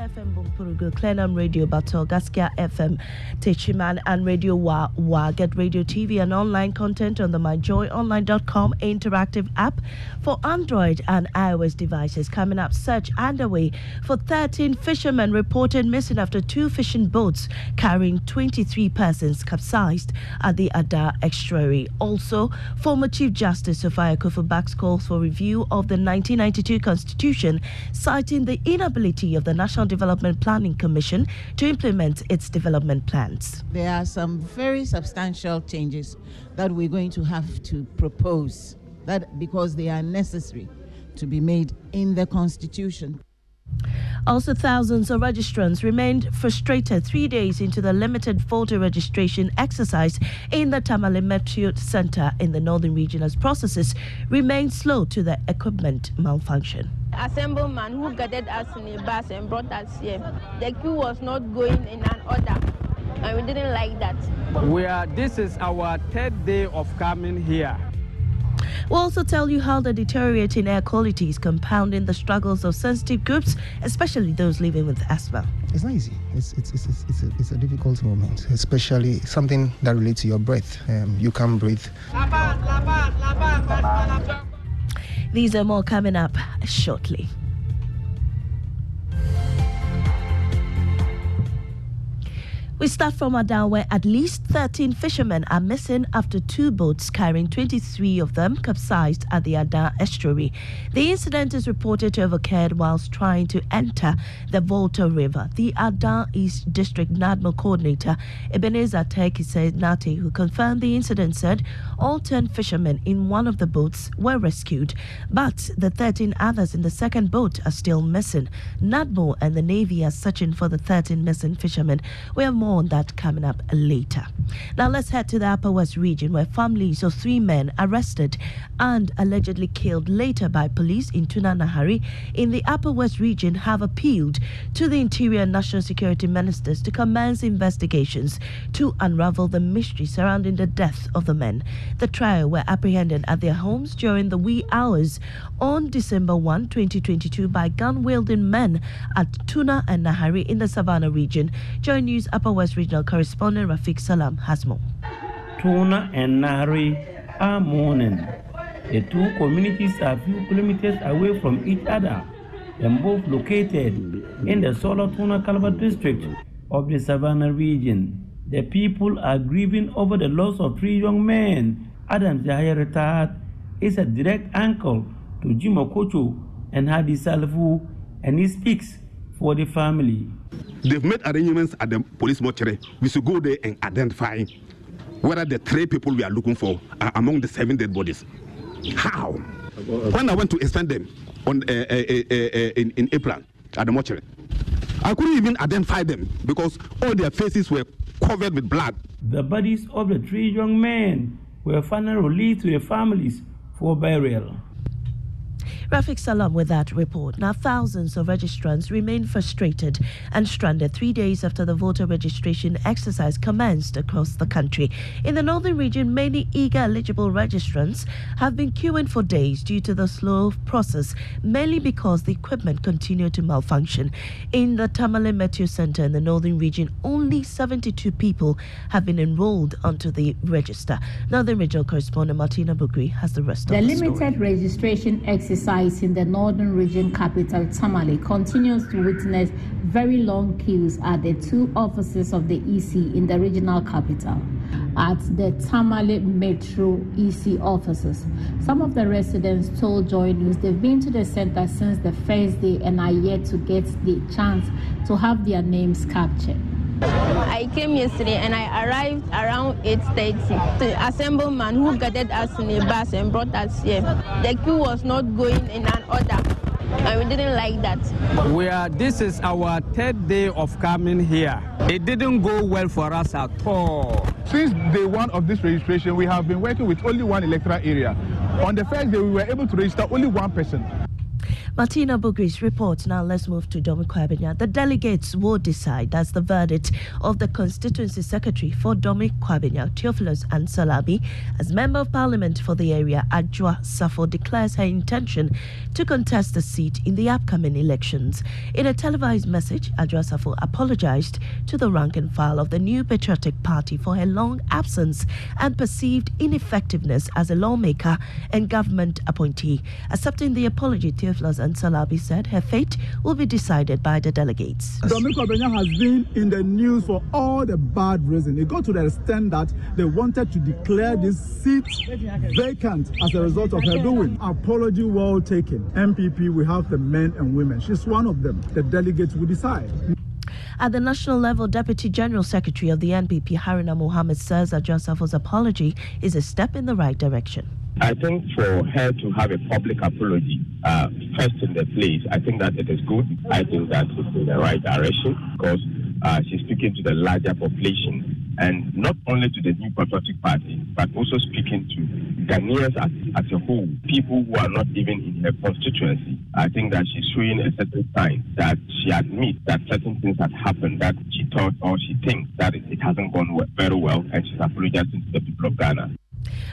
FM Bumpurugu, Clenham Radio Bato, Gaskia FM, Techiman, and Radio Wa Wa. Get radio, TV, and online content on the MyJoyOnline.com interactive app for Android and iOS devices. Coming up, search underway for 13 fishermen reported missing after two fishing boats carrying 23 persons capsized at the Ada estuary. Also, former Chief Justice Sophia Kufubak's calls for review of the 1992 Constitution, citing the inability of the National Development Planning Commission to implement its development plans. There are some very substantial changes that we're going to have to propose that because they are necessary to be made in the constitution. Also, thousands of registrants remained frustrated three days into the limited voter registration exercise in the Tamale Center in the northern region as processes remained slow to the equipment malfunction. Assemblyman who gathered us in a bus and brought us here. The queue was not going in an order, and we didn't like that. We are, this is our third day of coming here. We'll also tell you how the deteriorating air quality is compounding the struggles of sensitive groups, especially those living with asthma. It's not easy. It's it's it's it's, it's, a, it's a difficult moment, especially something that relates to your breath. Um, you can't breathe. These are more coming up shortly. We start from Ada, where at least 13 fishermen are missing after two boats carrying 23 of them capsized at the Ada estuary. The incident is reported to have occurred whilst trying to enter the Volta River. The Ada East District NADMO coordinator, Ebenezer Teki said Nati, who confirmed the incident, said all 10 fishermen in one of the boats were rescued, but the 13 others in the second boat are still missing. NADMO and the Navy are searching for the 13 missing fishermen. We have more on that coming up later. Now let's head to the Upper West region where families of three men arrested and allegedly killed later by police in Tuna Nahari in the Upper West region have appealed to the Interior and National Security Ministers to commence investigations to unravel the mystery surrounding the death of the men. The trio were apprehended at their homes during the wee hours on December 1, 2022 by gun-wielding men at Tuna and Nahari in the Savannah region. Joy News Upper West Regional Correspondent Rafiq Salam has more. Tuna and Nahari are mourning. The two communities are a few kilometers away from each other and both located in the Sawla-Tuna-Kalba district of the Savannah region. The people are grieving over the loss of three young men. Adam Zahir retired is a direct uncle to Jim Okocho and Hadi Salvu, and he speaks for the family. They've made arrangements at the police mortuary. We should go there and identify whether the three people we are looking for are among the seven dead bodies. How? When I went to extend them on uh, uh, uh, in, in April at the mortuary, I couldn't even identify them because all their faces were covered with blood. The bodies of the three young men were finally released to their families for burial. Rafiq Salam with that report. Now, thousands of registrants remain frustrated and stranded three days after the voter registration exercise commenced across the country. In the northern region, many eager eligible registrants have been queuing for days due to the slow process, mainly because the equipment continued to malfunction. In the Tamale Metro Center in the northern region, only 72 people have been enrolled onto the register. Northern regional correspondent Martina Bukari has the rest the of the limited registration exercise in the northern region capital Tamale continues to witness very long queues at the two offices of the EC in the regional capital. At the Tamale Metro EC offices, some of the residents told Joy News they've been to the center since the first day and are yet to get the chance to have their names captured. I came yesterday and I arrived around 8.30. The assembleman who gathered us in a bus and brought us here, the queue was not going in an order and we didn't like that. We are, this is our third day of coming here. It didn't go well for us at all. Since day one of this registration, we have been working with only one electoral area. On the first day, we were able to register only one person. Martina Bugris reports. Now let's move to Dome Kwabenya. The delegates will decide. That's the verdict of the constituency secretary for Dome Kwabenya, Theophilus Ansalabi, As member of parliament for the area, Adwoa Safo declares her intention to contest the seat in the upcoming elections. In a televised message, Adwoa Safo apologized to the rank and file of the New Patriotic Party for her long absence and perceived ineffectiveness as a lawmaker and government appointee. Accepting the apology, Theophilus and Salabi said her fate will be decided by the delegates. Dome Kwabenya has been in the news for all the bad reasons. It got to the extent that they wanted to declare this seat vacant as a result of her doing. Apology well taken. NPP, we have the men and women. She's one of them. The delegates will decide. At the national level, Deputy General Secretary of the NPP, Haruna Mohammed, says that Josefo's apology is a step in the right direction. I think for her to have a public apology uh, first in the place, I think that it is good. I think that it's in the right direction because uh, she's speaking to the larger population and not only to the New Patriotic Party, but also speaking to Ghanaians as, as a whole, people who are not even in her constituency. I think that she's showing a certain sign that she admits that certain things have happened that she thought or she thinks that it, it hasn't gone well, very well, and she's apologizing to the people of Ghana.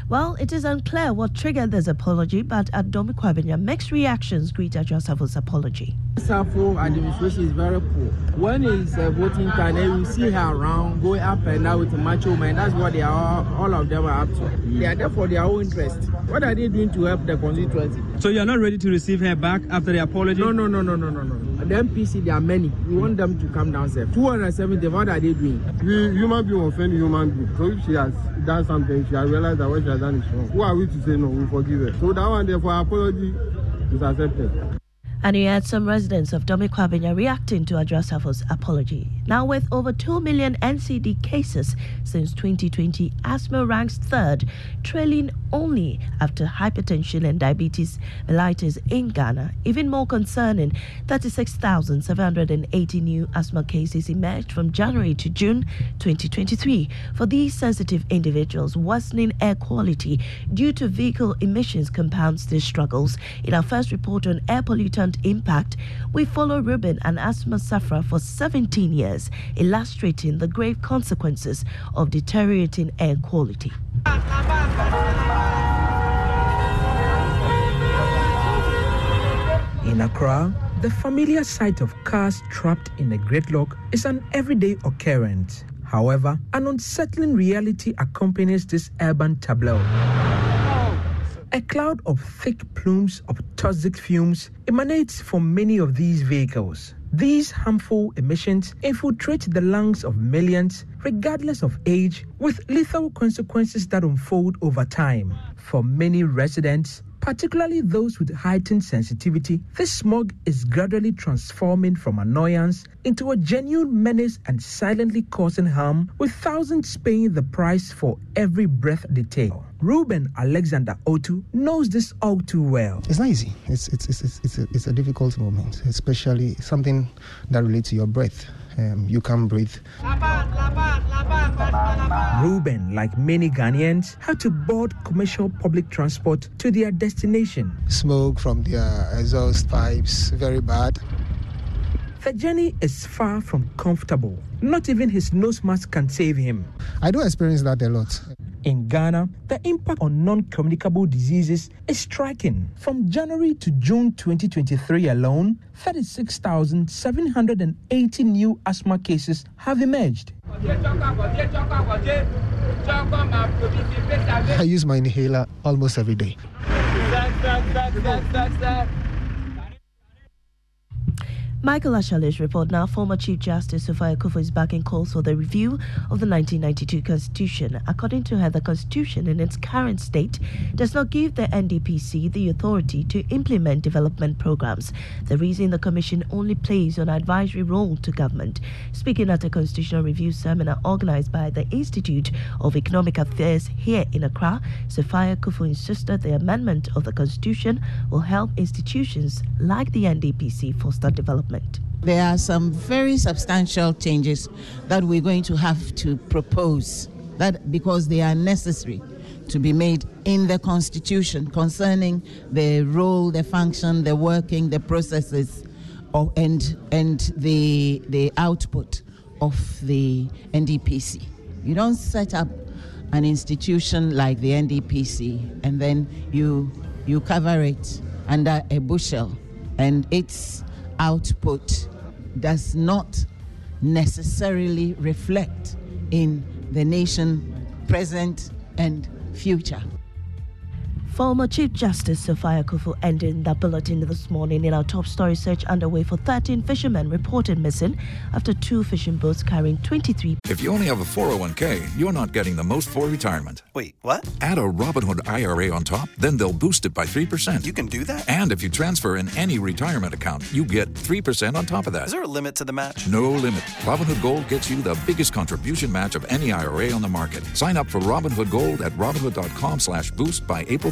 Well, it is unclear what triggered this apology, but at Dome Kwabenya, mixed reactions greet Adwoa Safo's apology. Safo administration is very poor. When it's uh, voting time, you see her around, going up and down with the macho man. That's what they are, all of them are up to. They are there for their own interest. What are they doing to help the constituency? So you are not ready to receive her back after the apology? No, no, no, no, no, no, no. The MPC, there are many. We want them to come down safe. 270, what are they doing? We human being offend human being. So if she has done something, she has realized that what she has done is wrong. Who are we to say no? We forgive her. So that one, therefore, apology is accepted. And you had some residents of Dome Kwabenya reacting to Adwoa Safo's apology. Now, with over 2 million NCD cases since 2020, asthma ranks third, trailing only after hypertension and diabetes mellitus in Ghana. Even more concerning, 36,780 new asthma cases emerged from January to June 2023. For these sensitive individuals, worsening air quality due to vehicle emissions compounds these struggles. In our first report on air pollutant impact, we follow Ruben, an asthma sufferer for 17 years, illustrating the grave consequences of deteriorating air quality. In Accra, the familiar sight of cars trapped in a gridlock is an everyday occurrence. However, an unsettling reality accompanies this urban tableau. A cloud of thick plumes of toxic fumes emanates from many of these vehicles. These harmful emissions infiltrate the lungs of millions, regardless of age, with lethal consequences that unfold over time. For many residents, particularly those with heightened sensitivity, this smog is gradually transforming from annoyance into a genuine menace and silently causing harm, with thousands paying the price for every breath they take. Ruben Alexander Otu knows this all too well. It's not easy. It's it's it's it's, it's, a, it's a difficult moment, especially something that relates to your breath. Um, you can't breathe. Ruben, like many Ghanaians, had to board commercial public transport to their destination. Smoke from their exhaust pipes, very bad. The journey is far from comfortable. Not even his nose mask can save him. I do experience that a lot. In Ghana, the impact on non communicable diseases is striking. From January to June 2023 alone, 36,780 new asthma cases have emerged. I use my inhaler almost every day. Michael Ashali's report now. Former Chief Justice Sophia Akuffo is backing calls for the review of the 1992 Constitution. According to her, the Constitution in its current state does not give the NDPC the authority to implement development programs. The reason the Commission only plays an advisory role to government. Speaking at a Constitutional Review seminar organized by the Institute of Economic Affairs here in Accra, Sophia Akuffo insisted the amendment of the Constitution will help institutions like the NDPC foster development. There are some very substantial changes that we're going to have to propose that because they are necessary to be made in the constitution concerning the role, the function, the working, the processes of, and and the the output of the NDPC. You don't set up an institution like the NDPC and then you you cover it under a bushel and its output does not necessarily reflect in the nation present and future. Former Chief Justice Sophia Akuffo ending the bulletin this morning in our top story search underway for 13 fishermen reported missing after two fishing boats carrying 23. If you only have a 401k, you're not getting the most for retirement. Wait, what? Add a Robinhood IRA on top, then they'll boost it by 3%. You can do that? And if you transfer in any retirement account, you get 3% on top of that. Is there a limit to the match? No limit. Robinhood Gold gets you the biggest contribution match of any IRA on the market. Sign up for Robinhood Gold at Robinhood.com slash boost by April